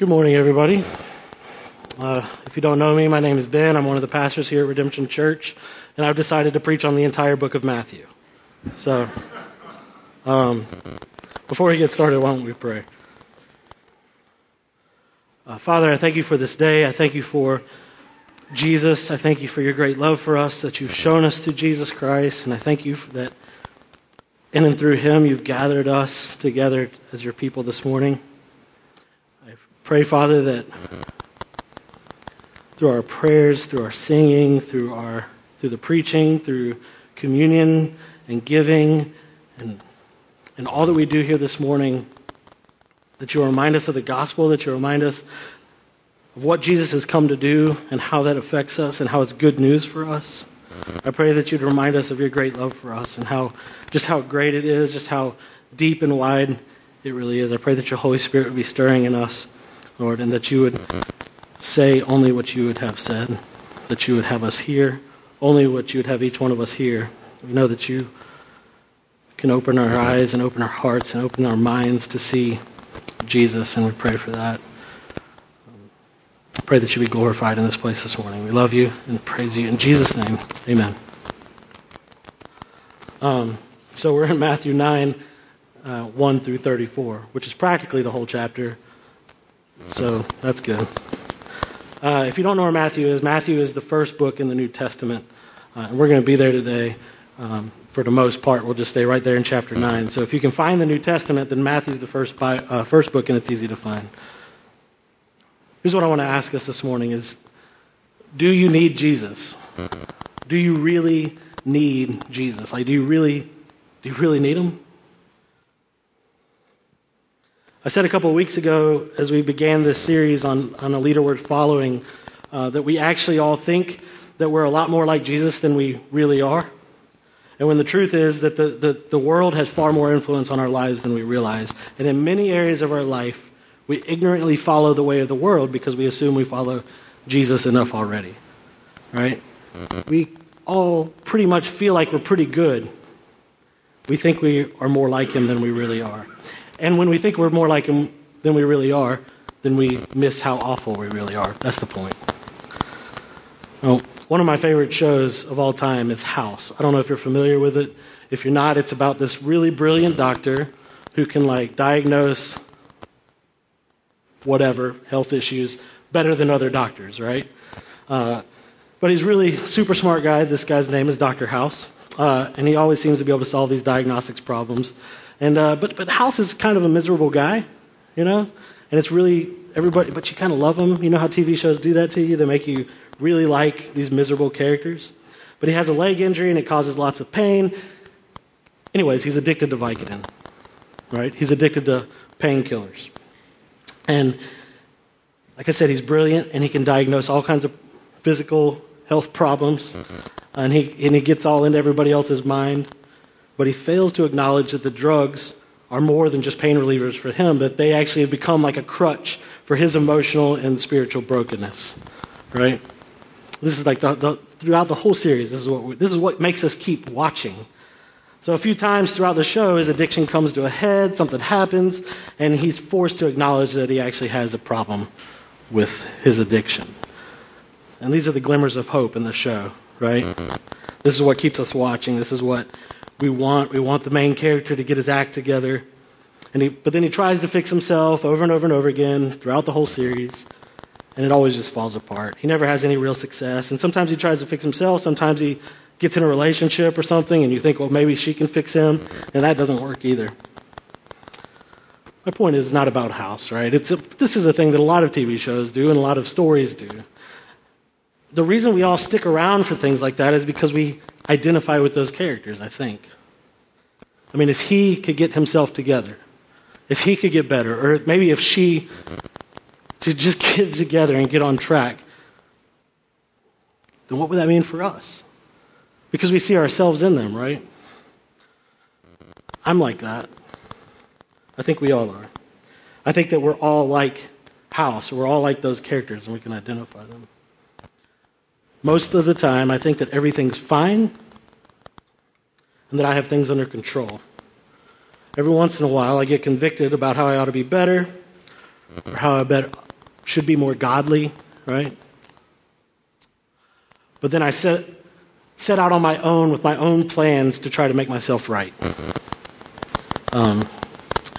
Good morning, everybody. Uh, if you don't know me, my name is Ben. I'm one of the pastors here at Redemption Church, and I've decided to preach on the entire book of Matthew. So, um, before we get started, why don't we pray? Uh, Father, I thank you for this day. I thank you for Jesus. I thank you for your great love for us that you've shown us through Jesus Christ, and I thank you that in and through him you've gathered us together as your people this morning. Pray, Father, that through our prayers, through our singing, through our through the preaching, through communion and giving and and all that we do here this morning, that you'll remind us of the gospel, that you'll remind us of what Jesus has come to do and how that affects us and how it's good news for us. I pray that you'd remind us of your great love for us and how just how great it is, just how deep and wide it really is. I pray that your Holy Spirit would be stirring in us, Lord, and that you would say only what you would have said, that you would have us hear only what you would have each one of us hear. We know that you can open our eyes and open our hearts and open our minds to see Jesus, and we pray for that. Pray that you be glorified in this place this morning. We love you and praise you in Jesus' name. Amen. Um, so we're in Matthew 9, uh, 1 through 34, which is practically the whole chapter. So that's good. Uh, if you don't know where Matthew is, Matthew is the first book in the New Testament. Uh, and we're going to be there today. Um, for the most part, we'll just stay right there in chapter 9. So if you can find the New Testament, then Matthew's the first, bi- uh, first book, and it's easy to find. Here's what I want to ask us this morning is, do you need Jesus? Do you really need Jesus? Like, do you really, do you really need him? I said a couple of weeks ago, as we began this series on, on a leader worth following, uh, that we actually all think that we're a lot more like Jesus than we really are. And when the truth is that the, the, the world has far more influence on our lives than we realize. And in many areas of our life, we ignorantly follow the way of the world because we assume we follow Jesus enough already. Right? We all pretty much feel like we're pretty good. We think we are more like him than we really are. And when we think we're more like him than we really are, then we miss how awful we really are. That's the point. Well, one of my favorite shows of all time is House. I don't know if you're familiar with it. If you're not, it's about this really brilliant doctor who can like diagnose whatever health issues better than other doctors, right? Uh, but he's really super smart guy. This guy's name is Dr. House, uh, and he always seems to be able to solve these diagnostics problems. And uh, but but House is kind of a miserable guy, you know, and it's really everybody. But you kind of love him. You know how TV shows do that to you? They make you really like these miserable characters. But he has a leg injury and it causes lots of pain. Anyways, he's addicted to Vicodin, right? He's addicted to painkillers. And like I said, he's brilliant and he can diagnose all kinds of physical health problems. And he, and he gets all into everybody else's mind. But he fails to acknowledge that the drugs are more than just pain relievers for him, but they actually have become like a crutch for his emotional and spiritual brokenness, right? This is like the, the, throughout the whole series. This is what this is what makes us keep watching. So a few times throughout the show, his addiction comes to a head, something happens, and he's forced to acknowledge that he actually has a problem with his addiction. And these are the glimmers of hope in the show, right? This is what keeps us watching. This is what we want. We want the main character to get his act together. And he, but then he tries to fix himself over and over and over again throughout the whole series and it always just falls apart. He never has any real success. And sometimes he tries to fix himself, sometimes he gets in a relationship or something, and you think, well, maybe she can fix him, and that doesn't work either. My point is not about house, right? It's a, this is a thing that a lot of TV shows do and a lot of stories do. The reason we all stick around for things like that is because we identify with those characters, I think. I mean, if he could get himself together, if he could get better, or maybe if she to just get together and get on track, then what would that mean for us? Because we see ourselves in them, right? I'm like that. I think we all are. I think that we're all like House, we're all like those characters, and we can identify them. Most of the time, I think that everything's fine and that I have things under control. Every once in a while, I get convicted about how I ought to be better or how I should be more godly, right? But then I set, set out on my own with my own plans to try to make myself right. Um,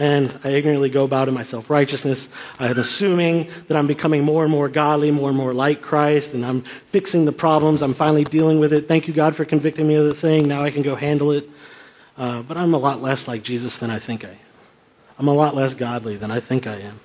and I ignorantly go about in my self righteousness. I'm assuming that I'm becoming more and more godly, more and more like Christ, and I'm fixing the problems. I'm finally dealing with it. Thank you, God, for convicting me of the thing. Now I can go handle it. Uh, but I'm a lot less like Jesus than I think I am. I'm a lot less godly than I think I am.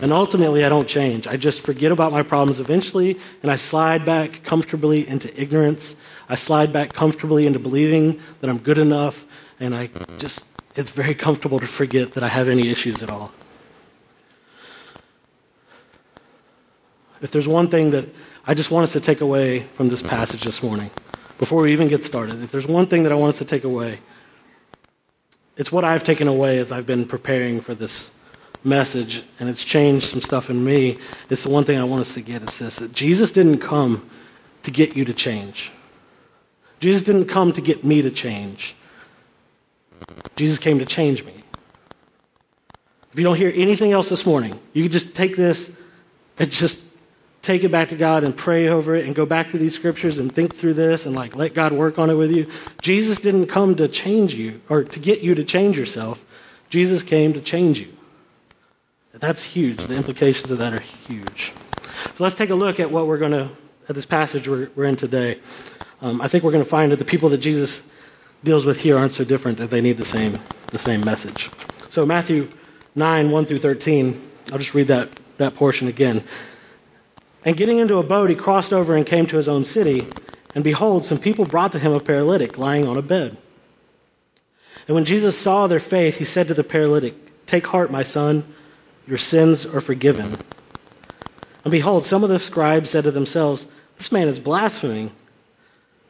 And ultimately, I don't change. I just forget about my problems eventually, and I slide back comfortably into ignorance. I slide back comfortably into believing that I'm good enough, and I just it's very comfortable to forget that I have any issues at all. If there's one thing that I just want us to take away from this passage this morning, before we even get started, if there's one thing that I want us to take away, it's what I've taken away as I've been preparing for this message, and it's changed some stuff in me. It's the one thing I want us to get is this that Jesus didn't come to get you to change. Jesus didn't come to get me to change. Jesus came to change me. If you don't hear anything else this morning, you can just take this and just take it back to God and pray over it and go back to these scriptures and think through this and like let God work on it with you. Jesus didn't come to change you or to get you to change yourself. Jesus came to change you. That's huge. The implications of that are huge. So let's take a look at what we're going to, at this passage we're, we're in today. Um, I think we're going to find that the people that Jesus deals with here aren't so different that they need the same, the same message. So, Matthew 9, 1 through 13, I'll just read that, that portion again. And getting into a boat, he crossed over and came to his own city. And behold, some people brought to him a paralytic lying on a bed. And when Jesus saw their faith, he said to the paralytic, Take heart, my son, your sins are forgiven. And behold, some of the scribes said to themselves, This man is blaspheming.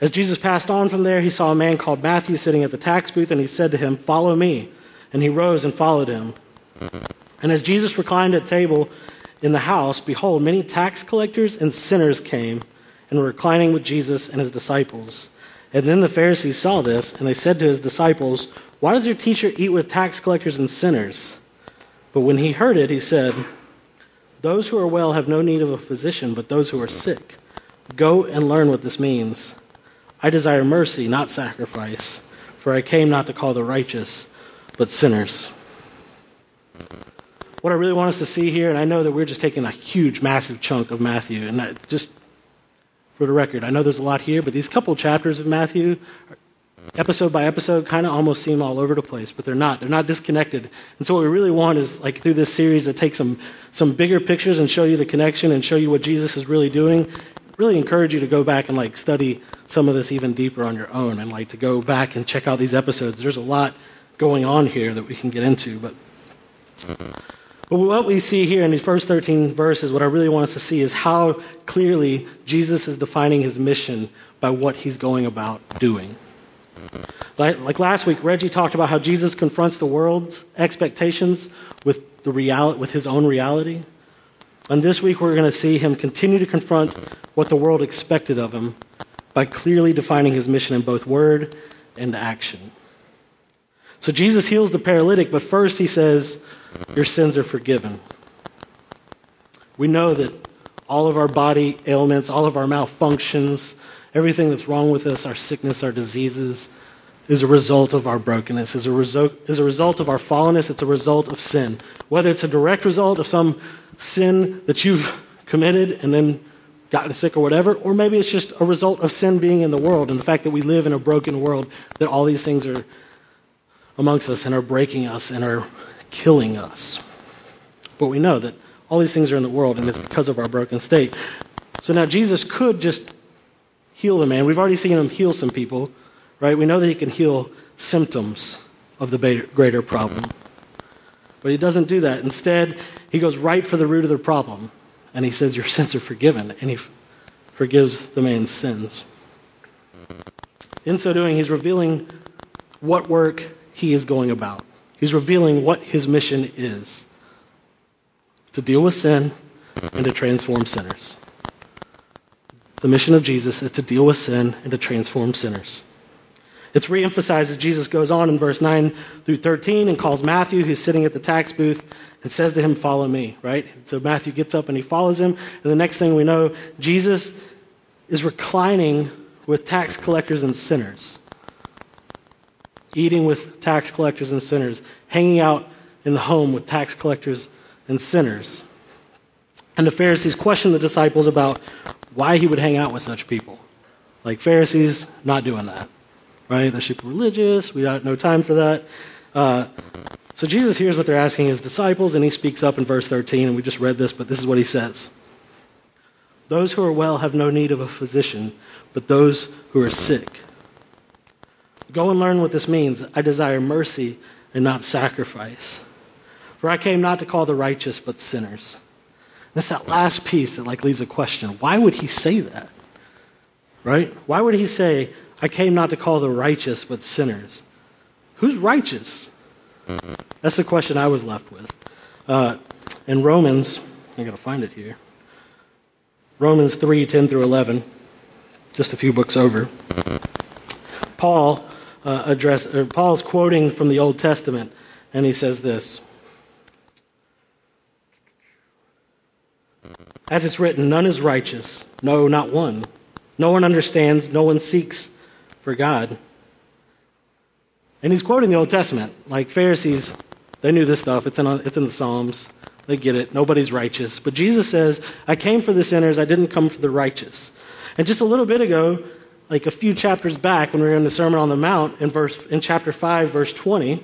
As Jesus passed on from there, he saw a man called Matthew sitting at the tax booth, and he said to him, Follow me. And he rose and followed him. And as Jesus reclined at table in the house, behold, many tax collectors and sinners came and were reclining with Jesus and his disciples. And then the Pharisees saw this, and they said to his disciples, Why does your teacher eat with tax collectors and sinners? But when he heard it, he said, Those who are well have no need of a physician, but those who are sick. Go and learn what this means. I desire mercy, not sacrifice, for I came not to call the righteous, but sinners. What I really want us to see here, and I know that we're just taking a huge, massive chunk of Matthew, and I, just for the record, I know there's a lot here, but these couple chapters of Matthew, episode by episode, kind of almost seem all over the place, but they're not. They're not disconnected. And so what we really want is, like, through this series, to take some, some bigger pictures and show you the connection and show you what Jesus is really doing. Really encourage you to go back and, like, study some of this even deeper on your own and like to go back and check out these episodes. There's a lot going on here that we can get into, but but what we see here in these first 13 verses, what I really want us to see is how clearly Jesus is defining his mission by what he's going about doing. Like, like last week, Reggie talked about how Jesus confronts the world's expectations with, the real, with his own reality. And this week, we're going to see him continue to confront what the world expected of him by clearly defining his mission in both word and action. So Jesus heals the paralytic, but first he says, Your sins are forgiven. We know that all of our body ailments, all of our malfunctions, everything that's wrong with us, our sickness, our diseases, is a result of our brokenness, is a, result, is a result of our fallenness, it's a result of sin. Whether it's a direct result of some sin that you've committed and then gotten sick or whatever, or maybe it's just a result of sin being in the world and the fact that we live in a broken world, that all these things are amongst us and are breaking us and are killing us. But we know that all these things are in the world and it's because of our broken state. So now Jesus could just heal the man. We've already seen him heal some people, right? We know that he can heal symptoms of the greater problem. But he doesn't do that. Instead, he goes right for the root of the problem and he says, Your sins are forgiven. And he forgives the man's sins. In so doing, he's revealing what work he is going about. He's revealing what his mission is to deal with sin and to transform sinners. The mission of Jesus is to deal with sin and to transform sinners. It's reemphasized as Jesus goes on in verse 9 through 13 and calls Matthew, who's sitting at the tax booth, and says to him, Follow me, right? So Matthew gets up and he follows him. And the next thing we know, Jesus is reclining with tax collectors and sinners, eating with tax collectors and sinners, hanging out in the home with tax collectors and sinners. And the Pharisees questioned the disciples about why he would hang out with such people. Like Pharisees, not doing that right? They're super religious. We got no time for that. Uh, so Jesus hears what they're asking his disciples, and he speaks up in verse 13, and we just read this, but this is what he says Those who are well have no need of a physician, but those who are sick. Go and learn what this means. I desire mercy and not sacrifice. For I came not to call the righteous, but sinners. And it's that last piece that like leaves a question. Why would he say that? Right? Why would he say, I came not to call the righteous, but sinners. Who's righteous? That's the question I was left with. Uh, in Romans, I gotta find it here. Romans 3 10 through 11, just a few books over. Paul uh, address, Paul's quoting from the Old Testament, and he says this As it's written, none is righteous, no, not one. No one understands, no one seeks for God. And he's quoting the Old Testament. Like Pharisees, they knew this stuff. It's in, it's in the Psalms. They get it. Nobody's righteous. But Jesus says, I came for the sinners, I didn't come for the righteous. And just a little bit ago, like a few chapters back, when we were in the Sermon on the Mount, in, verse, in chapter 5, verse 20,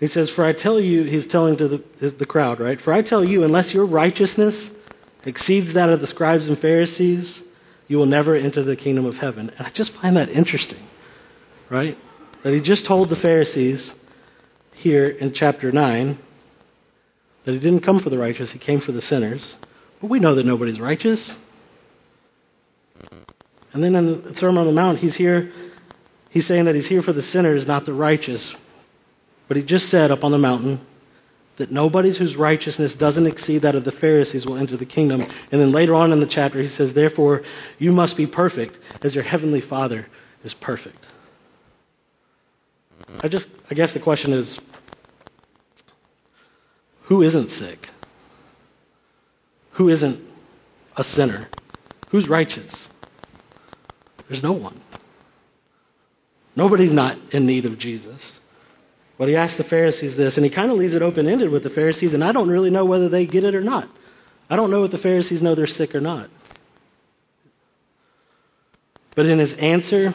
he says, For I tell you, he's telling to the, the crowd, right? For I tell you, unless your righteousness exceeds that of the scribes and Pharisees, you will never enter the kingdom of heaven. And I just find that interesting, right? That he just told the Pharisees here in chapter 9 that he didn't come for the righteous, he came for the sinners. But we know that nobody's righteous. And then in the Sermon on the Mount, he's here, he's saying that he's here for the sinners, not the righteous. But he just said up on the mountain that nobody whose righteousness doesn't exceed that of the Pharisees will enter the kingdom. And then later on in the chapter, he says, Therefore, you must be perfect as your heavenly Father is perfect. I just, I guess the question is who isn't sick? Who isn't a sinner? Who's righteous? There's no one. Nobody's not in need of Jesus. But he asks the Pharisees this, and he kind of leaves it open ended with the Pharisees, and I don't really know whether they get it or not. I don't know if the Pharisees know they're sick or not. But in his answer,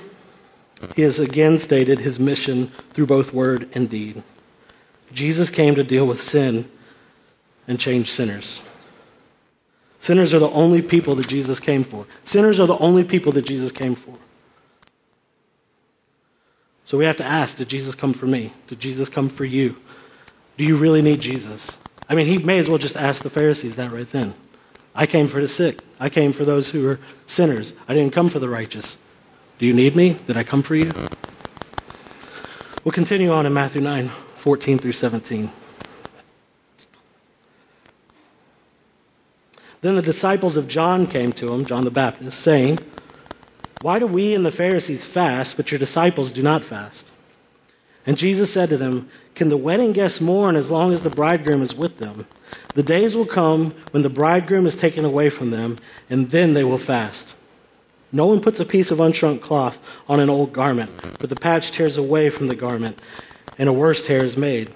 he has again stated his mission through both word and deed. Jesus came to deal with sin and change sinners. Sinners are the only people that Jesus came for. Sinners are the only people that Jesus came for. So we have to ask Did Jesus come for me? Did Jesus come for you? Do you really need Jesus? I mean, he may as well just ask the Pharisees that right then. I came for the sick. I came for those who are sinners. I didn't come for the righteous. Do you need me? Did I come for you? We'll continue on in Matthew 9, 14 through 17. Then the disciples of John came to him, John the Baptist, saying, why do we and the Pharisees fast, but your disciples do not fast? And Jesus said to them, Can the wedding guests mourn as long as the bridegroom is with them? The days will come when the bridegroom is taken away from them, and then they will fast. No one puts a piece of unshrunk cloth on an old garment, for the patch tears away from the garment, and a worse tear is made.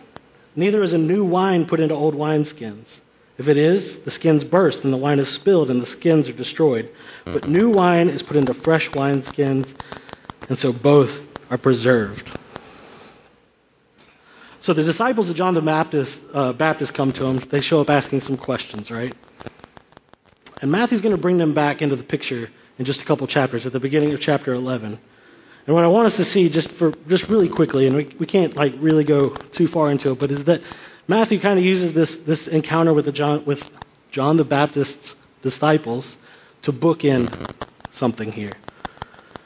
Neither is a new wine put into old wineskins. If it is, the skins burst, and the wine is spilled, and the skins are destroyed. But new wine is put into fresh wineskins, and so both are preserved. So the disciples of John the Baptist, uh, Baptist come to him. They show up asking some questions, right? And Matthew's going to bring them back into the picture in just a couple chapters, at the beginning of chapter 11. And what I want us to see, just for just really quickly, and we, we can't like really go too far into it, but is that Matthew kind of uses this, this encounter with, John, with John the Baptist's disciples to book in something here.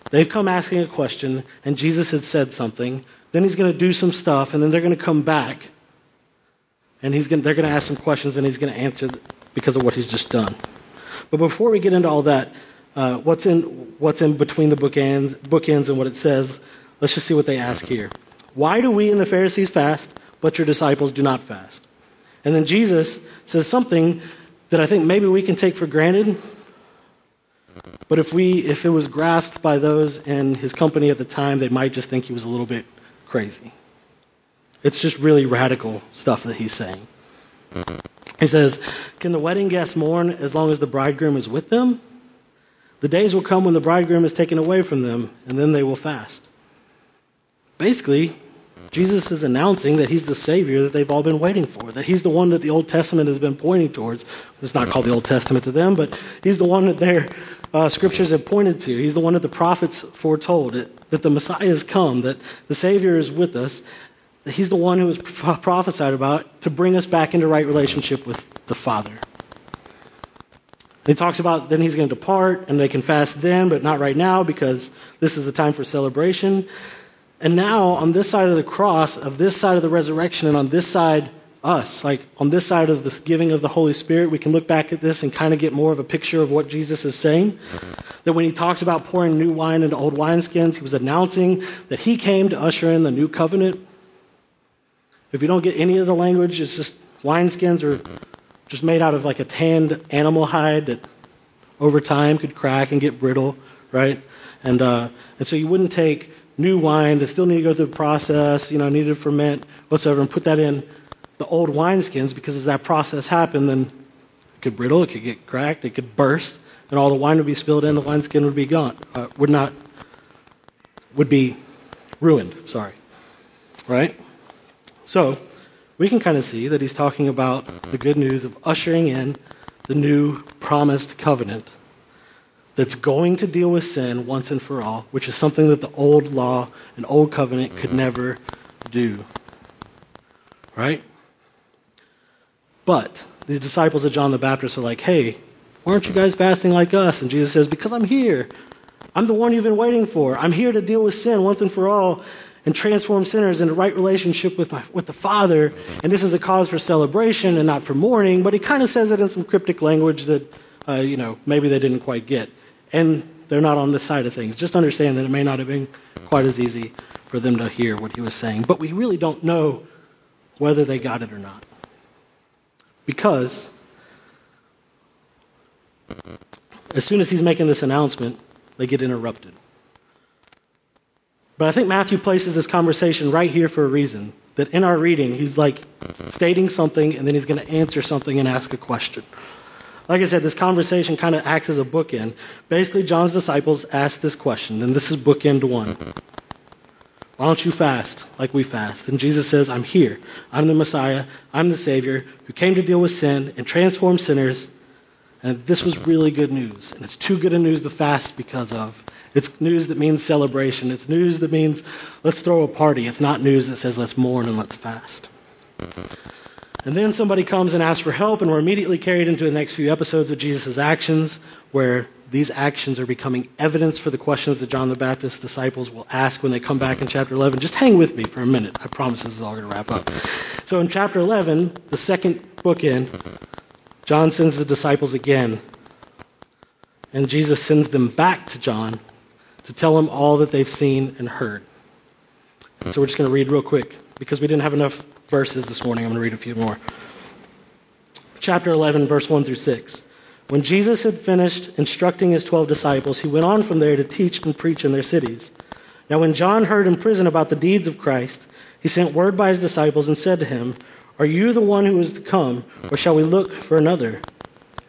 They've come asking a question, and Jesus had said something. Then he's going to do some stuff, and then they're going to come back, and he's going they're going to ask some questions, and he's going to answer because of what he's just done. But before we get into all that, uh, what's, in, what's in between the bookends, bookends and what it says, let's just see what they ask here. Why do we and the Pharisees fast, but your disciples do not fast? And then Jesus says something that I think maybe we can take for granted, but if, we, if it was grasped by those in his company at the time, they might just think he was a little bit crazy. It's just really radical stuff that he's saying. He says, Can the wedding guests mourn as long as the bridegroom is with them? The days will come when the bridegroom is taken away from them, and then they will fast. Basically, Jesus is announcing that he's the Savior that they've all been waiting for, that he's the one that the Old Testament has been pointing towards. It's not called the Old Testament to them, but he's the one that their uh, scriptures have pointed to. He's the one that the prophets foretold, that, that the Messiah has come, that the Savior is with us. That he's the one who was prophesied about to bring us back into right relationship with the Father. He talks about then he's going to depart and they can fast then, but not right now because this is the time for celebration. And now, on this side of the cross, of this side of the resurrection, and on this side, us, like on this side of this giving of the Holy Spirit, we can look back at this and kind of get more of a picture of what Jesus is saying. That when he talks about pouring new wine into old wineskins, he was announcing that he came to usher in the new covenant. If you don't get any of the language, it's just wineskins are just made out of like a tanned animal hide that over time could crack and get brittle, right? And, uh, and so you wouldn't take new wine that still need to go through the process, you know, needed to ferment, whatsoever, and put that in the old wineskins because as that process happened, then it could brittle, it could get cracked, it could burst, and all the wine would be spilled in, the wineskin would be gone, uh, would not, would be ruined, sorry. Right? So, we can kind of see that he's talking about the good news of ushering in the new promised covenant that's going to deal with sin once and for all, which is something that the old law and old covenant could never do. Right? But these disciples of John the Baptist are like, hey, why aren't you guys fasting like us? And Jesus says, because I'm here. I'm the one you've been waiting for. I'm here to deal with sin once and for all and transform sinners into right relationship with, my, with the Father. And this is a cause for celebration and not for mourning. But he kind of says it in some cryptic language that, uh, you know, maybe they didn't quite get and they're not on this side of things. Just understand that it may not have been quite as easy for them to hear what he was saying. But we really don't know whether they got it or not. Because as soon as he's making this announcement, they get interrupted. But I think Matthew places this conversation right here for a reason. That in our reading, he's like stating something and then he's going to answer something and ask a question. Like I said, this conversation kind of acts as a bookend. Basically, John's disciples asked this question, and this is bookend one. Why don't you fast like we fast? And Jesus says, I'm here. I'm the Messiah. I'm the Savior who came to deal with sin and transform sinners. And this was really good news. And it's too good a news to fast because of. It's news that means celebration. It's news that means let's throw a party. It's not news that says let's mourn and let's fast. And then somebody comes and asks for help, and we're immediately carried into the next few episodes of Jesus' actions, where these actions are becoming evidence for the questions that John the Baptist's disciples will ask when they come back in chapter 11. Just hang with me for a minute. I promise this is all going to wrap up. So in chapter 11, the second book bookend, John sends the disciples again, and Jesus sends them back to John to tell him all that they've seen and heard. So we're just going to read real quick because we didn't have enough verses this morning. I'm going to read a few more. Chapter 11, verse 1 through 6. When Jesus had finished instructing his 12 disciples, he went on from there to teach and preach in their cities. Now, when John heard in prison about the deeds of Christ, he sent word by his disciples and said to him, Are you the one who is to come, or shall we look for another?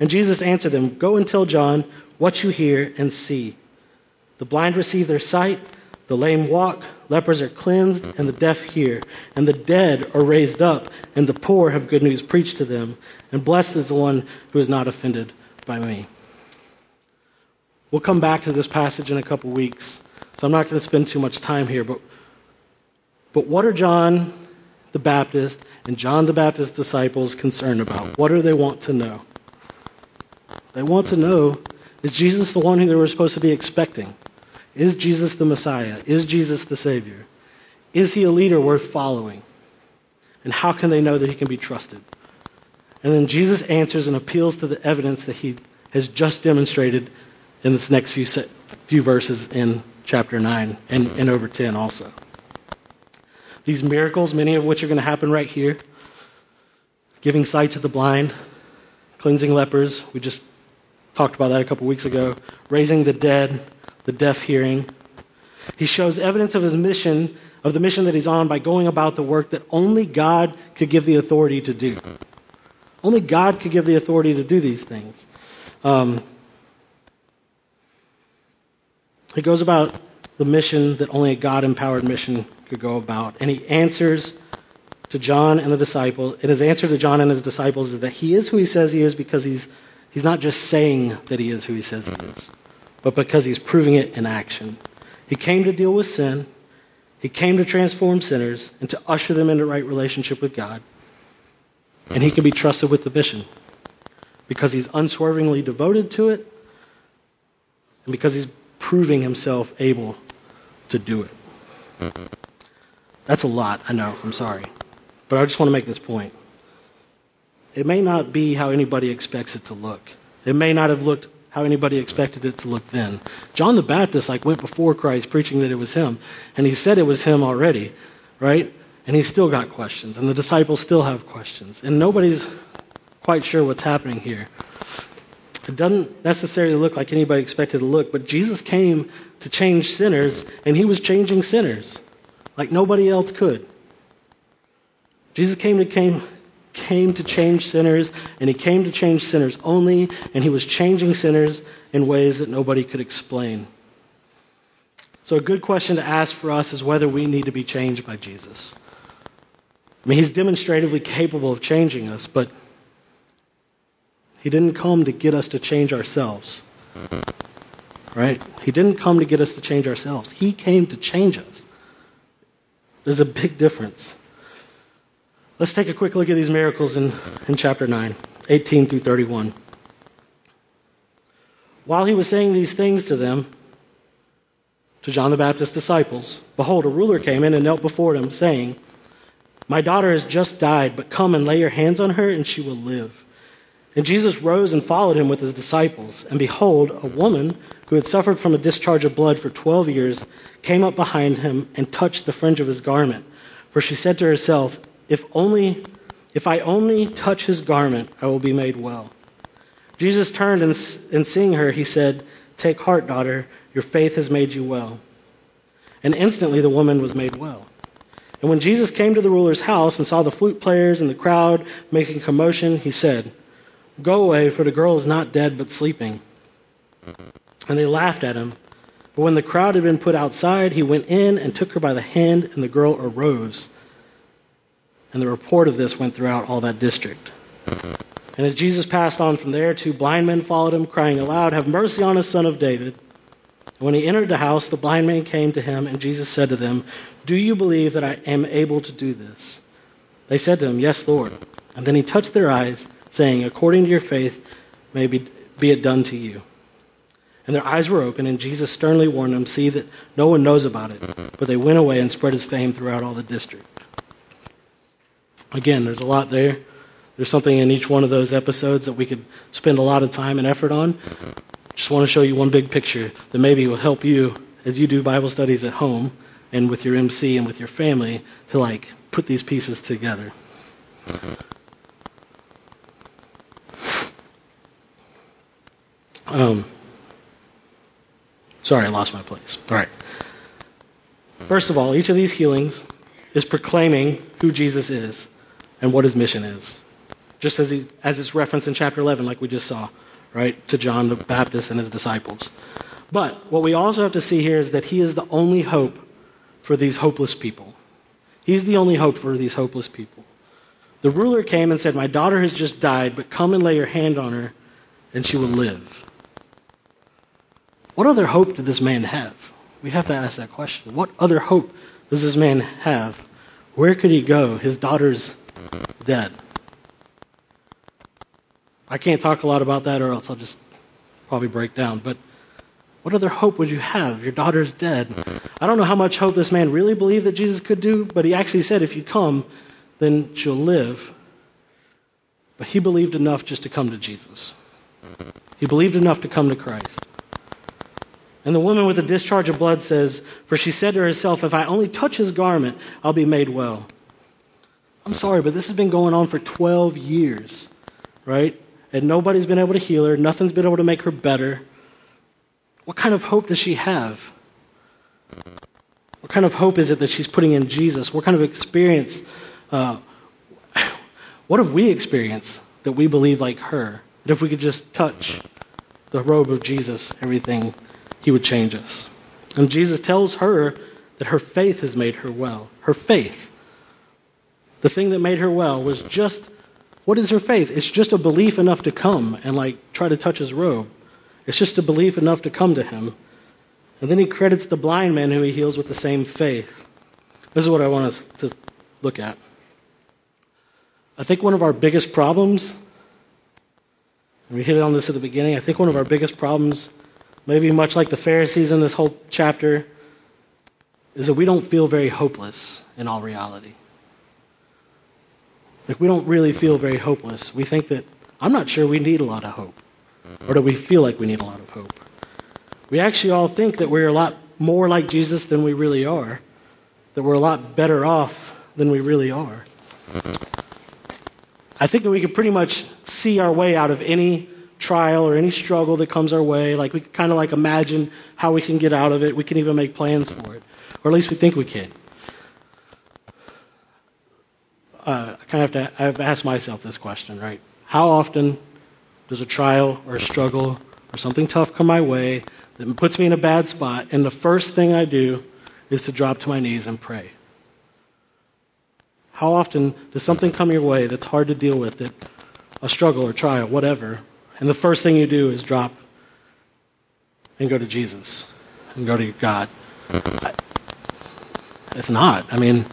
And Jesus answered them, Go and tell John what you hear and see. The blind receive their sight the lame walk, lepers are cleansed, and the deaf hear. And the dead are raised up, and the poor have good news preached to them. And blessed is the one who is not offended by me. We'll come back to this passage in a couple weeks, so I'm not going to spend too much time here. But, but what are John the Baptist and John the Baptist's disciples concerned about? What do they want to know? They want to know is Jesus the one who they were supposed to be expecting? Is Jesus the Messiah? Is Jesus the Savior? Is he a leader worth following? And how can they know that he can be trusted? And then Jesus answers and appeals to the evidence that he has just demonstrated in this next few, few verses in chapter 9 and, and over 10 also. These miracles, many of which are going to happen right here giving sight to the blind, cleansing lepers, we just talked about that a couple weeks ago, raising the dead, the deaf hearing. He shows evidence of his mission, of the mission that he's on, by going about the work that only God could give the authority to do. Only God could give the authority to do these things. Um, he goes about the mission that only a God empowered mission could go about. And he answers to John and the disciples. And his answer to John and his disciples is that he is who he says he is because he's, he's not just saying that he is who he says he is, but because he's proving it in action. He came to deal with sin, he came to transform sinners and to usher them into right relationship with God. And he can be trusted with the mission because he's unswervingly devoted to it and because he's proving himself able to do it. That's a lot, I know, I'm sorry. But I just want to make this point. It may not be how anybody expects it to look. It may not have looked how anybody expected it to look then. John the Baptist like went before Christ preaching that it was him, and he said it was him already, right? And he still got questions, and the disciples still have questions, and nobody's quite sure what's happening here. It doesn't necessarily look like anybody expected to look, but Jesus came to change sinners, and he was changing sinners like nobody else could. Jesus came to, came, came to change sinners, and he came to change sinners only, and he was changing sinners in ways that nobody could explain. So, a good question to ask for us is whether we need to be changed by Jesus. I mean, he's demonstratively capable of changing us, but he didn't come to get us to change ourselves. Right? He didn't come to get us to change ourselves. He came to change us. There's a big difference. Let's take a quick look at these miracles in, in chapter 9, 18 through 31. While he was saying these things to them, to John the Baptist's disciples, behold, a ruler came in and knelt before him, saying, My daughter has just died, but come and lay your hands on her, and she will live. And Jesus rose and followed him with his disciples. And behold, a woman who had suffered from a discharge of blood for 12 years came up behind him and touched the fringe of his garment. For she said to herself, If only if I only touch his garment, I will be made well. Jesus turned and, and seeing her, he said, Take heart, daughter, your faith has made you well. And instantly the woman was made well. And when Jesus came to the ruler's house and saw the flute players and the crowd making commotion, he said, Go away, for the girl is not dead but sleeping. And they laughed at him. But when the crowd had been put outside, he went in and took her by the hand, and the girl arose. And the report of this went throughout all that district. And as Jesus passed on from there, two blind men followed him, crying aloud, Have mercy on us, son of David. And when he entered the house, the blind men came to him, and Jesus said to them, Do you believe that I am able to do this? They said to him, Yes, Lord. And then he touched their eyes saying, According to your faith, may be, be it done to you. And their eyes were open, and Jesus sternly warned them, See that no one knows about it. But they went away and spread his fame throughout all the district. Again, there's a lot there. There's something in each one of those episodes that we could spend a lot of time and effort on. Just want to show you one big picture that maybe will help you as you do Bible studies at home and with your MC and with your family to like put these pieces together. Um, sorry, I lost my place. All right. First of all, each of these healings is proclaiming who Jesus is and what his mission is. Just as, he, as it's referenced in chapter 11, like we just saw, right, to John the Baptist and his disciples. But what we also have to see here is that he is the only hope for these hopeless people. He's the only hope for these hopeless people. The ruler came and said, My daughter has just died, but come and lay your hand on her, and she will live. What other hope did this man have? We have to ask that question. What other hope does this man have? Where could he go? His daughter's dead. I can't talk a lot about that or else I'll just probably break down. But what other hope would you have? Your daughter's dead. I don't know how much hope this man really believed that Jesus could do, but he actually said, if you come, then she'll live. But he believed enough just to come to Jesus. He believed enough to come to Christ. And the woman with the discharge of blood says, For she said to herself, If I only touch his garment, I'll be made well. I'm sorry, but this has been going on for 12 years, right? And nobody's been able to heal her, nothing's been able to make her better. What kind of hope does she have? What kind of hope is it that she's putting in Jesus? What kind of experience? Uh, what have we experienced that we believe like her? That if we could just touch the robe of Jesus, everything, he would change us. And Jesus tells her that her faith has made her well. Her faith. The thing that made her well was just what is her faith? It's just a belief enough to come and like try to touch his robe. It's just a belief enough to come to him. And then he credits the blind man who he heals with the same faith. This is what I want us to look at. I think one of our biggest problems, and we hit on this at the beginning, I think one of our biggest problems, maybe much like the Pharisees in this whole chapter, is that we don't feel very hopeless in all reality. Like, we don't really feel very hopeless. We think that, I'm not sure we need a lot of hope. Or do we feel like we need a lot of hope? We actually all think that we're a lot more like Jesus than we really are, that we're a lot better off than we really are. I think that we can pretty much see our way out of any trial or any struggle that comes our way. Like we kind of like imagine how we can get out of it. We can even make plans for it, or at least we think we can. Uh, I kind of have to I've asked myself this question, right? How often does a trial or a struggle or something tough come my way that puts me in a bad spot, and the first thing I do is to drop to my knees and pray? How often does something come your way that's hard to deal with, that a struggle or trial, whatever, and the first thing you do is drop and go to Jesus and go to God? I, it's not. I mean,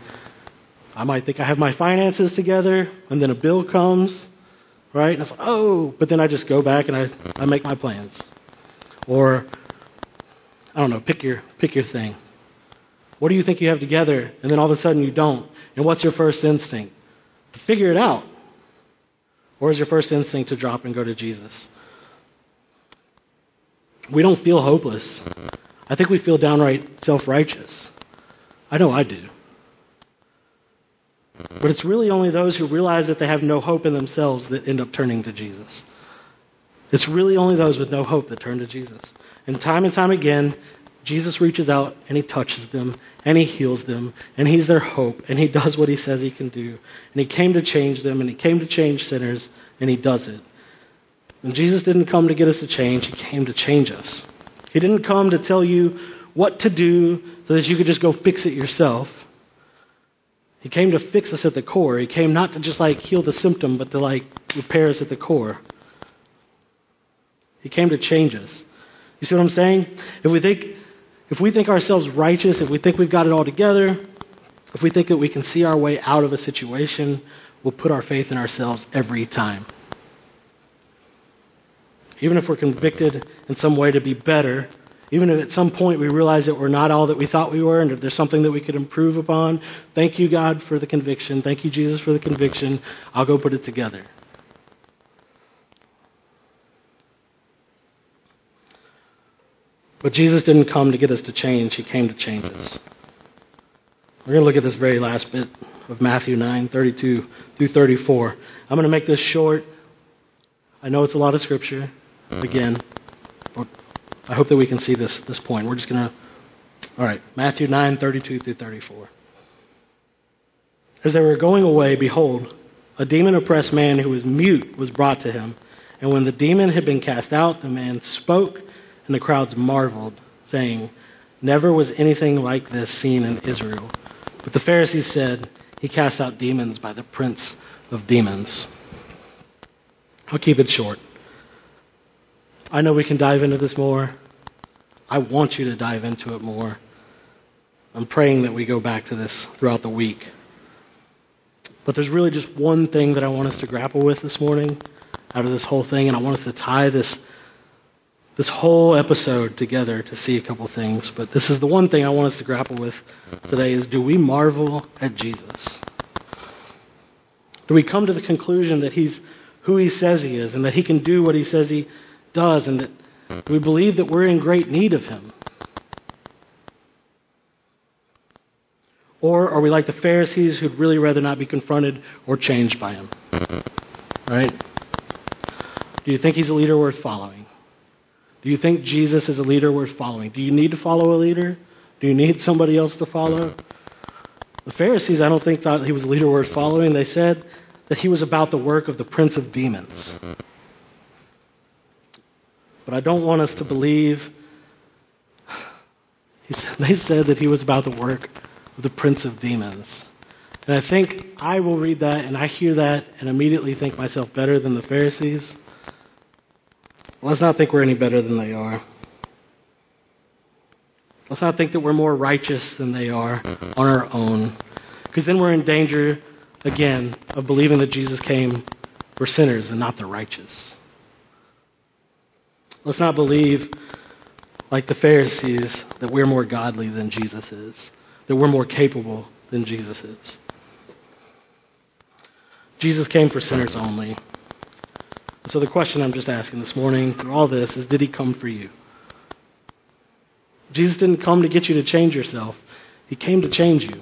I might think I have my finances together, and then a bill comes, right? And it's like, oh, but then I just go back and I, I make my plans. Or, I don't know, pick your, pick your thing. What do you think you have together? And then all of a sudden you don't. And what's your first instinct? To figure it out. Or is your first instinct to drop and go to Jesus? We don't feel hopeless. I think we feel downright self righteous. I know I do. But it's really only those who realize that they have no hope in themselves that end up turning to Jesus. It's really only those with no hope that turn to Jesus. And time and time again, Jesus reaches out and he touches them and he heals them and he's their hope and he does what he says he can do. And he came to change them and he came to change sinners and he does it. And Jesus didn't come to get us to change, he came to change us. He didn't come to tell you what to do so that you could just go fix it yourself. He came to fix us at the core. He came not to just like heal the symptom, but to like repair us at the core. He came to change us. You see what I'm saying? If we think, if we think ourselves righteous, if we think we've got it all together, if we think that we can see our way out of a situation, we'll put our faith in ourselves every time. Even if we're convicted in some way to be better, even if at some point we realize that we're not all that we thought we were and if there's something that we could improve upon, thank you, God, for the conviction. Thank you, Jesus, for the conviction. I'll go put it together. But Jesus didn't come to get us to change, He came to change us. We're going to look at this very last bit of Matthew 9 32 through 34. I'm going to make this short. I know it's a lot of scripture, mm-hmm. again, but I hope that we can see this, this point. We're just going to. All right, Matthew 9 32 through 34. As they were going away, behold, a demon oppressed man who was mute was brought to him. And when the demon had been cast out, the man spoke, and the crowds marveled, saying, Never was anything like this seen in Israel. But the Pharisees said, He cast out demons by the prince of demons. I'll keep it short. I know we can dive into this more. I want you to dive into it more. I'm praying that we go back to this throughout the week. But there's really just one thing that I want us to grapple with this morning, out of this whole thing, and I want us to tie this, this whole episode together to see a couple things. But this is the one thing I want us to grapple with today is do we marvel at Jesus? Do we come to the conclusion that he's who he says he is and that he can do what he says he does and that we believe that we're in great need of him? Or are we like the Pharisees who'd really rather not be confronted or changed by him? Right? Do you think he's a leader worth following? Do you think Jesus is a leader worth following? Do you need to follow a leader? Do you need somebody else to follow? The Pharisees, I don't think, thought he was a leader worth following. They said that he was about the work of the prince of demons. But I don't want us to believe. Said, they said that he was about the work of the prince of demons. And I think I will read that and I hear that and immediately think myself better than the Pharisees. Let's not think we're any better than they are. Let's not think that we're more righteous than they are on our own. Because then we're in danger, again, of believing that Jesus came for sinners and not the righteous. Let's not believe, like the Pharisees, that we're more godly than Jesus is that we're more capable than Jesus is. Jesus came for sinners only. So the question I'm just asking this morning through all this is did he come for you? Jesus didn't come to get you to change yourself. He came to change you.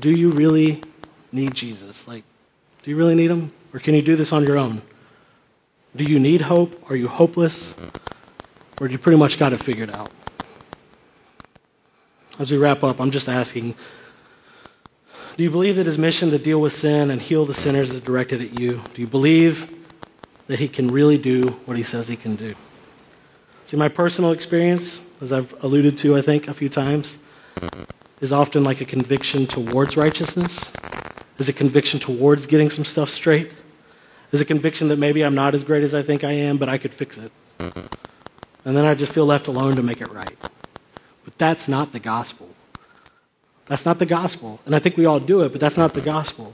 Do you really need Jesus? Like, do you really need him? Or can you do this on your own? Do you need hope? Are you hopeless? Or do you pretty much got it figured out? As we wrap up, I'm just asking Do you believe that his mission to deal with sin and heal the sinners is directed at you? Do you believe that he can really do what he says he can do? See, my personal experience, as I've alluded to, I think, a few times, is often like a conviction towards righteousness, is a conviction towards getting some stuff straight, is a conviction that maybe I'm not as great as I think I am, but I could fix it. And then I just feel left alone to make it right. But that's not the gospel. That's not the gospel. And I think we all do it, but that's not the gospel.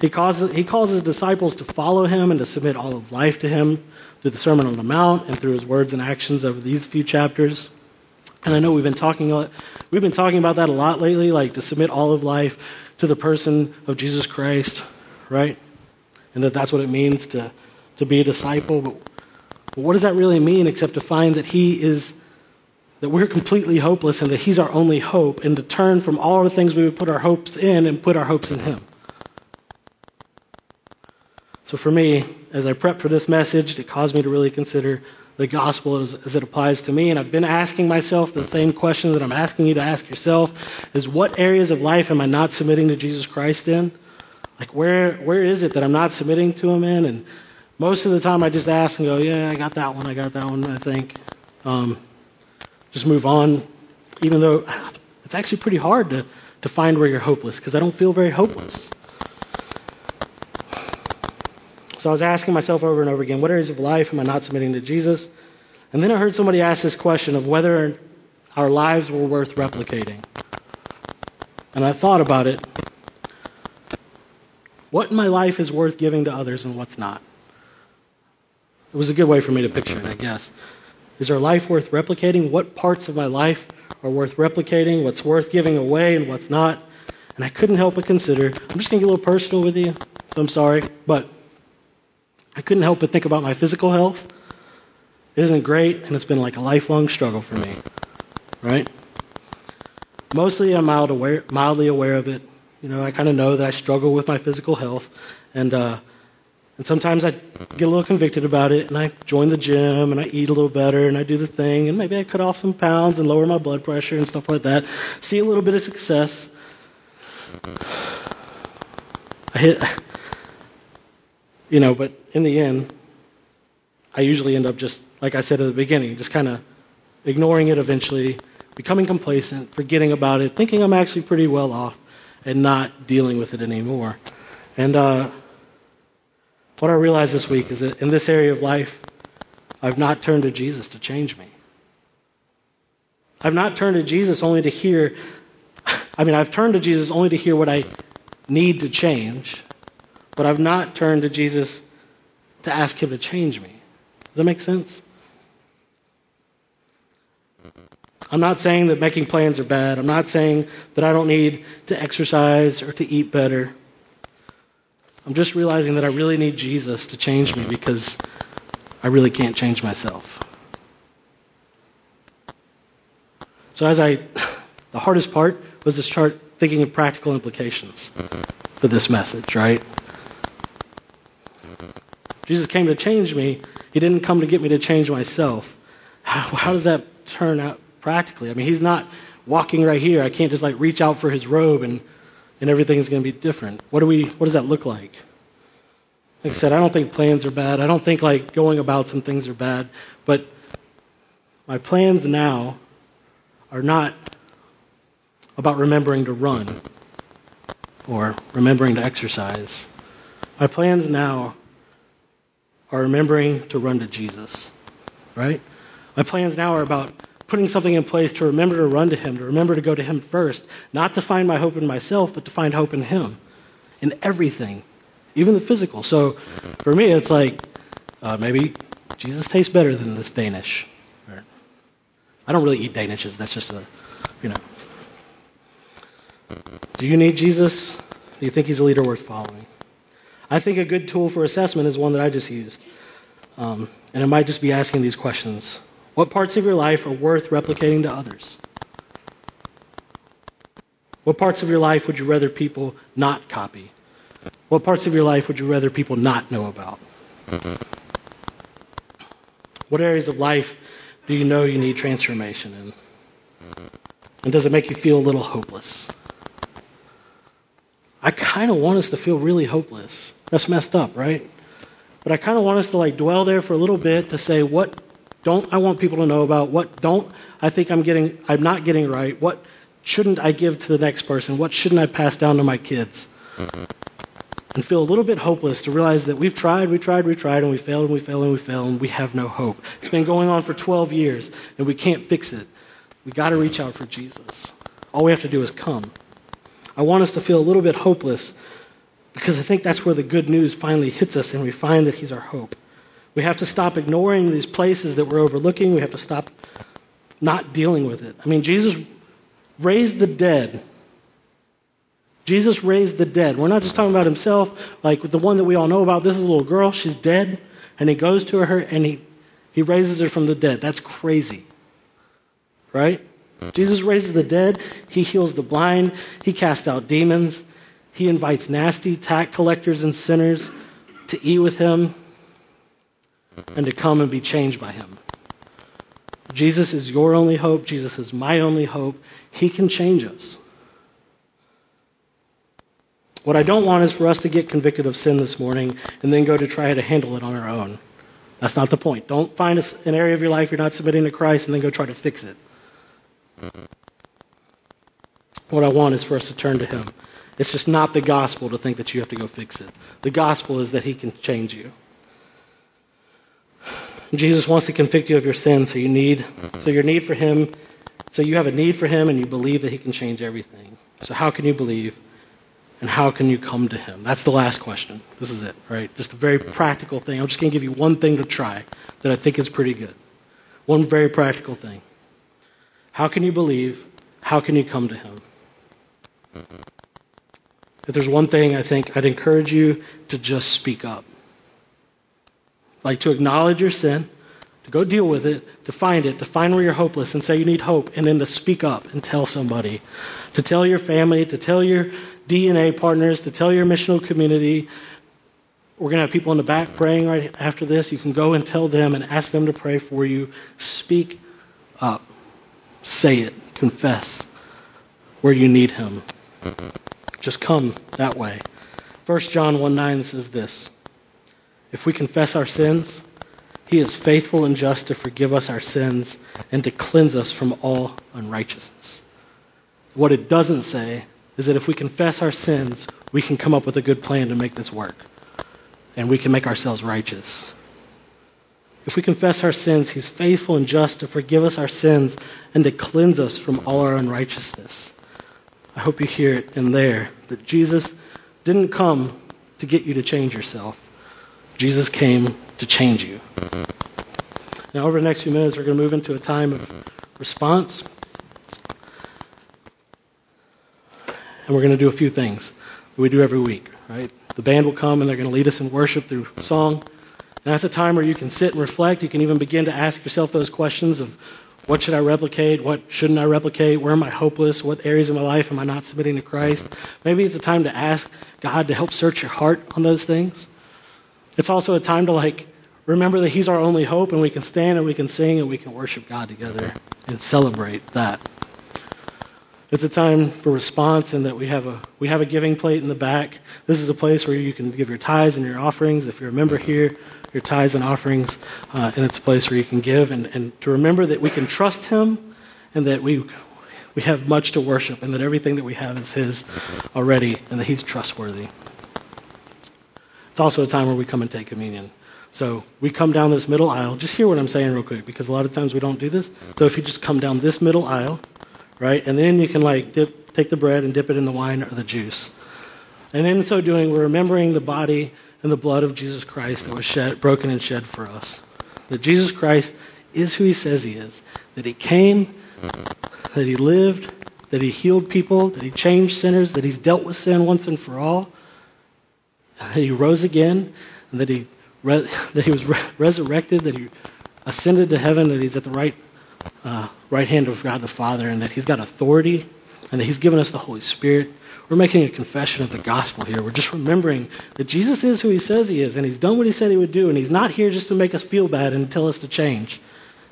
He, causes, he calls his disciples to follow him and to submit all of life to him through the Sermon on the Mount and through his words and actions over these few chapters. And I know we've been talking, we've been talking about that a lot lately, like to submit all of life to the person of Jesus Christ, right? And that that's what it means to, to be a disciple. But, but what does that really mean except to find that he is that we're completely hopeless and that He's our only hope, and to turn from all the things we would put our hopes in and put our hopes in Him. So for me, as I prep for this message, it caused me to really consider the gospel as, as, it applies to me. And I've been asking myself the same question that I'm asking you to ask yourself is what areas of life am I not submitting to Jesus Christ in? Like where where is it that I'm not submitting to him in? And most of the time I just ask and go, Yeah, I got that one, I got that one, I think. Um, just move on, even though it's actually pretty hard to, to find where you're hopeless because I don't feel very hopeless. So I was asking myself over and over again, what areas of life am I not submitting to Jesus? And then I heard somebody ask this question of whether our lives were worth replicating. And I thought about it. What in my life is worth giving to others and what's not? It was a good way for me to picture it, I guess. Is our life worth replicating? What parts of my life are worth replicating? What's worth giving away and what's not? And I couldn't help but consider. I'm just going to get a little personal with you, so I'm sorry, but I couldn't help but think about my physical health. It isn't great, and it's been like a lifelong struggle for me, right? Mostly, I'm mild aware, mildly aware of it. You know, I kind of know that I struggle with my physical health, and uh, and sometimes I get a little convicted about it, and I join the gym, and I eat a little better, and I do the thing, and maybe I cut off some pounds and lower my blood pressure and stuff like that. See a little bit of success. I hit, you know, but in the end, I usually end up just, like I said at the beginning, just kind of ignoring it eventually, becoming complacent, forgetting about it, thinking I'm actually pretty well off, and not dealing with it anymore. And, uh, what I realized this week is that in this area of life, I've not turned to Jesus to change me. I've not turned to Jesus only to hear, I mean, I've turned to Jesus only to hear what I need to change, but I've not turned to Jesus to ask Him to change me. Does that make sense? I'm not saying that making plans are bad. I'm not saying that I don't need to exercise or to eat better. I'm just realizing that I really need Jesus to change me because I really can't change myself. So, as I, the hardest part was to start thinking of practical implications for this message, right? Jesus came to change me. He didn't come to get me to change myself. How, how does that turn out practically? I mean, he's not walking right here. I can't just like reach out for his robe and, and everything's going to be different. What, do we, what does that look like? Like I said, I don't think plans are bad. I don't think like going about some things are bad. But my plans now are not about remembering to run or remembering to exercise. My plans now are remembering to run to Jesus, right? My plans now are about putting something in place to remember to run to Him, to remember to go to Him first, not to find my hope in myself, but to find hope in Him, in everything, even the physical. So for me, it's like uh, maybe Jesus tastes better than this Danish. I don't really eat Danishes. That's just a, you know. Do you need Jesus? Do you think he's a leader worth following? I think a good tool for assessment is one that I just used. Um, and it might just be asking these questions What parts of your life are worth replicating to others? What parts of your life would you rather people not copy? What parts of your life would you rather people not know about? What areas of life do you know you need transformation in? And does it make you feel a little hopeless? I kind of want us to feel really hopeless. That's messed up, right? But I kind of want us to like dwell there for a little bit to say what don't I want people to know about? What don't I think I'm getting I'm not getting right? What shouldn't I give to the next person? What shouldn't I pass down to my kids? And feel a little bit hopeless to realize that we've tried, we tried, we tried, and we failed, and we failed, and we failed, and we have no hope. It's been going on for 12 years, and we can't fix it. We got to reach out for Jesus. All we have to do is come. I want us to feel a little bit hopeless because I think that's where the good news finally hits us and we find that He's our hope. We have to stop ignoring these places that we're overlooking. We have to stop not dealing with it. I mean, Jesus raised the dead. Jesus raised the dead. We're not just talking about himself, like the one that we all know about. This is a little girl, she's dead, and he goes to her and he, he raises her from the dead. That's crazy. Right? Jesus raises the dead, he heals the blind, he casts out demons, he invites nasty tax collectors and sinners to eat with him and to come and be changed by him. Jesus is your only hope. Jesus is my only hope. He can change us. What I don't want is for us to get convicted of sin this morning and then go to try to handle it on our own. That's not the point. Don't find an area of your life you're not submitting to Christ and then go try to fix it. What I want is for us to turn to Him. It's just not the gospel to think that you have to go fix it. The gospel is that He can change you. Jesus wants to convict you of your sin, so you need, so your need for Him, so you have a need for Him and you believe that He can change everything. So how can you believe? And how can you come to Him? That's the last question. This is it, right? Just a very practical thing. I'm just going to give you one thing to try that I think is pretty good. One very practical thing. How can you believe? How can you come to Him? If there's one thing I think I'd encourage you to just speak up. Like to acknowledge your sin, to go deal with it, to find it, to find where you're hopeless and say you need hope, and then to speak up and tell somebody. To tell your family, to tell your DNA partners, to tell your missional community. We're going to have people in the back praying right after this. You can go and tell them and ask them to pray for you. Speak up. Say it. Confess where you need Him. Just come that way. 1 John 1 9 says this If we confess our sins, He is faithful and just to forgive us our sins and to cleanse us from all unrighteousness. What it doesn't say is that if we confess our sins, we can come up with a good plan to make this work. And we can make ourselves righteous. If we confess our sins, He's faithful and just to forgive us our sins and to cleanse us from all our unrighteousness. I hope you hear it in there that Jesus didn't come to get you to change yourself. Jesus came to change you. Now, over the next few minutes, we're going to move into a time of response. And we're going to do a few things we do every week, right? The band will come and they're going to lead us in worship through song. And that's a time where you can sit and reflect. You can even begin to ask yourself those questions of what should I replicate? What shouldn't I replicate? Where am I hopeless? What areas of my life am I not submitting to Christ? Maybe it's a time to ask God to help search your heart on those things. It's also a time to like remember that He's our only hope, and we can stand and we can sing and we can worship God together and celebrate that. It's a time for response, and that we have a we have a giving plate in the back. This is a place where you can give your tithes and your offerings. If you're a member here, your tithes and offerings, uh, and it's a place where you can give, and, and to remember that we can trust Him, and that we we have much to worship, and that everything that we have is His already, and that He's trustworthy. It's also a time where we come and take communion. So we come down this middle aisle. Just hear what I'm saying real quick, because a lot of times we don't do this. So if you just come down this middle aisle, right, and then you can like dip, take the bread and dip it in the wine or the juice. And in so doing, we're remembering the body and the blood of Jesus Christ that was shed, broken and shed for us. That Jesus Christ is who he says he is. That he came, that he lived, that he healed people, that he changed sinners, that he's dealt with sin once and for all, that he rose again, and that he, re- that he was re- resurrected, that he ascended to heaven, that he's at the right, uh, right hand of God the Father, and that he's got authority, and that he's given us the Holy Spirit. We're making a confession of the gospel here. We're just remembering that Jesus is who he says he is, and he's done what he said he would do, and he's not here just to make us feel bad and tell us to change.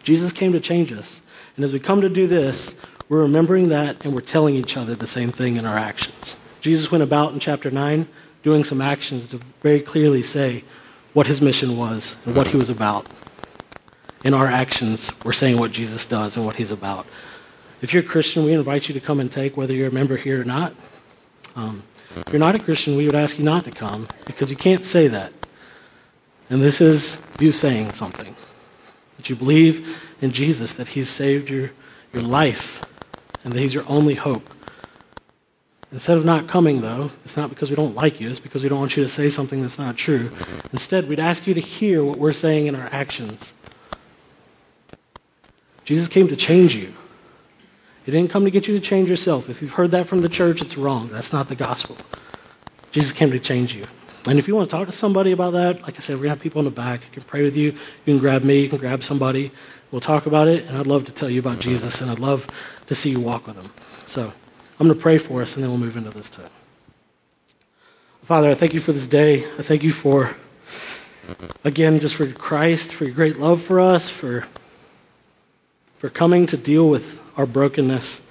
Jesus came to change us. And as we come to do this, we're remembering that and we're telling each other the same thing in our actions. Jesus went about in chapter 9 doing some actions to very clearly say what his mission was and what he was about. In our actions, we're saying what Jesus does and what he's about. If you're a Christian, we invite you to come and take, whether you're a member here or not. Um, if you're not a Christian, we would ask you not to come because you can't say that. And this is you saying something that you believe in Jesus, that he's saved your, your life, and that he's your only hope. Instead of not coming, though, it's not because we don't like you, it's because we don't want you to say something that's not true. Instead, we'd ask you to hear what we're saying in our actions. Jesus came to change you. He didn't come to get you to change yourself. If you've heard that from the church, it's wrong. That's not the gospel. Jesus came to change you. And if you want to talk to somebody about that, like I said, we're going to have people in the back. I can pray with you. You can grab me. You can grab somebody. We'll talk about it. And I'd love to tell you about Jesus, and I'd love to see you walk with him. So I'm going to pray for us, and then we'll move into this time. Father, I thank you for this day. I thank you for, again, just for Christ, for your great love for us, for, for coming to deal with our brokenness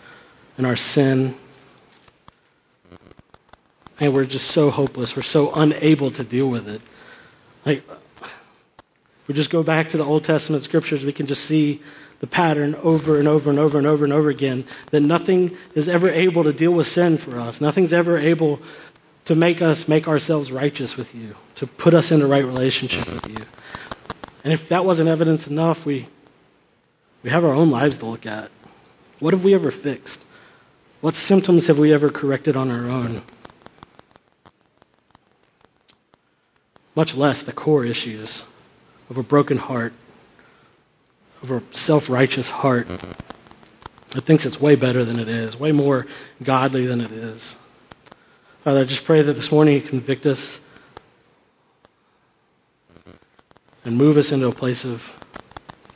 and our sin. And we're just so hopeless. We're so unable to deal with it. Like, if we just go back to the Old Testament scriptures, we can just see the pattern over and over and over and over and over again that nothing is ever able to deal with sin for us. Nothing's ever able to make us make ourselves righteous with you, to put us in the right relationship with you. And if that wasn't evidence enough, we, we have our own lives to look at. What have we ever fixed? What symptoms have we ever corrected on our own? Much less the core issues of a broken heart of a self righteous heart that thinks it's way better than it is, way more godly than it is. Father, I just pray that this morning you convict us and move us into a place of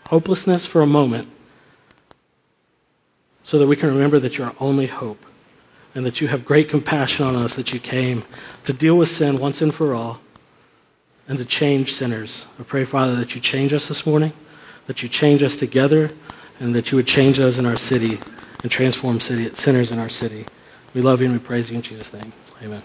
hopelessness for a moment so that we can remember that you're our only hope and that you have great compassion on us that you came to deal with sin once and for all and to change sinners. I pray, Father, that you change us this morning that you change us together, and that you would change us in our city and transform city, sinners in our city. We love you and we praise you in Jesus' name. Amen.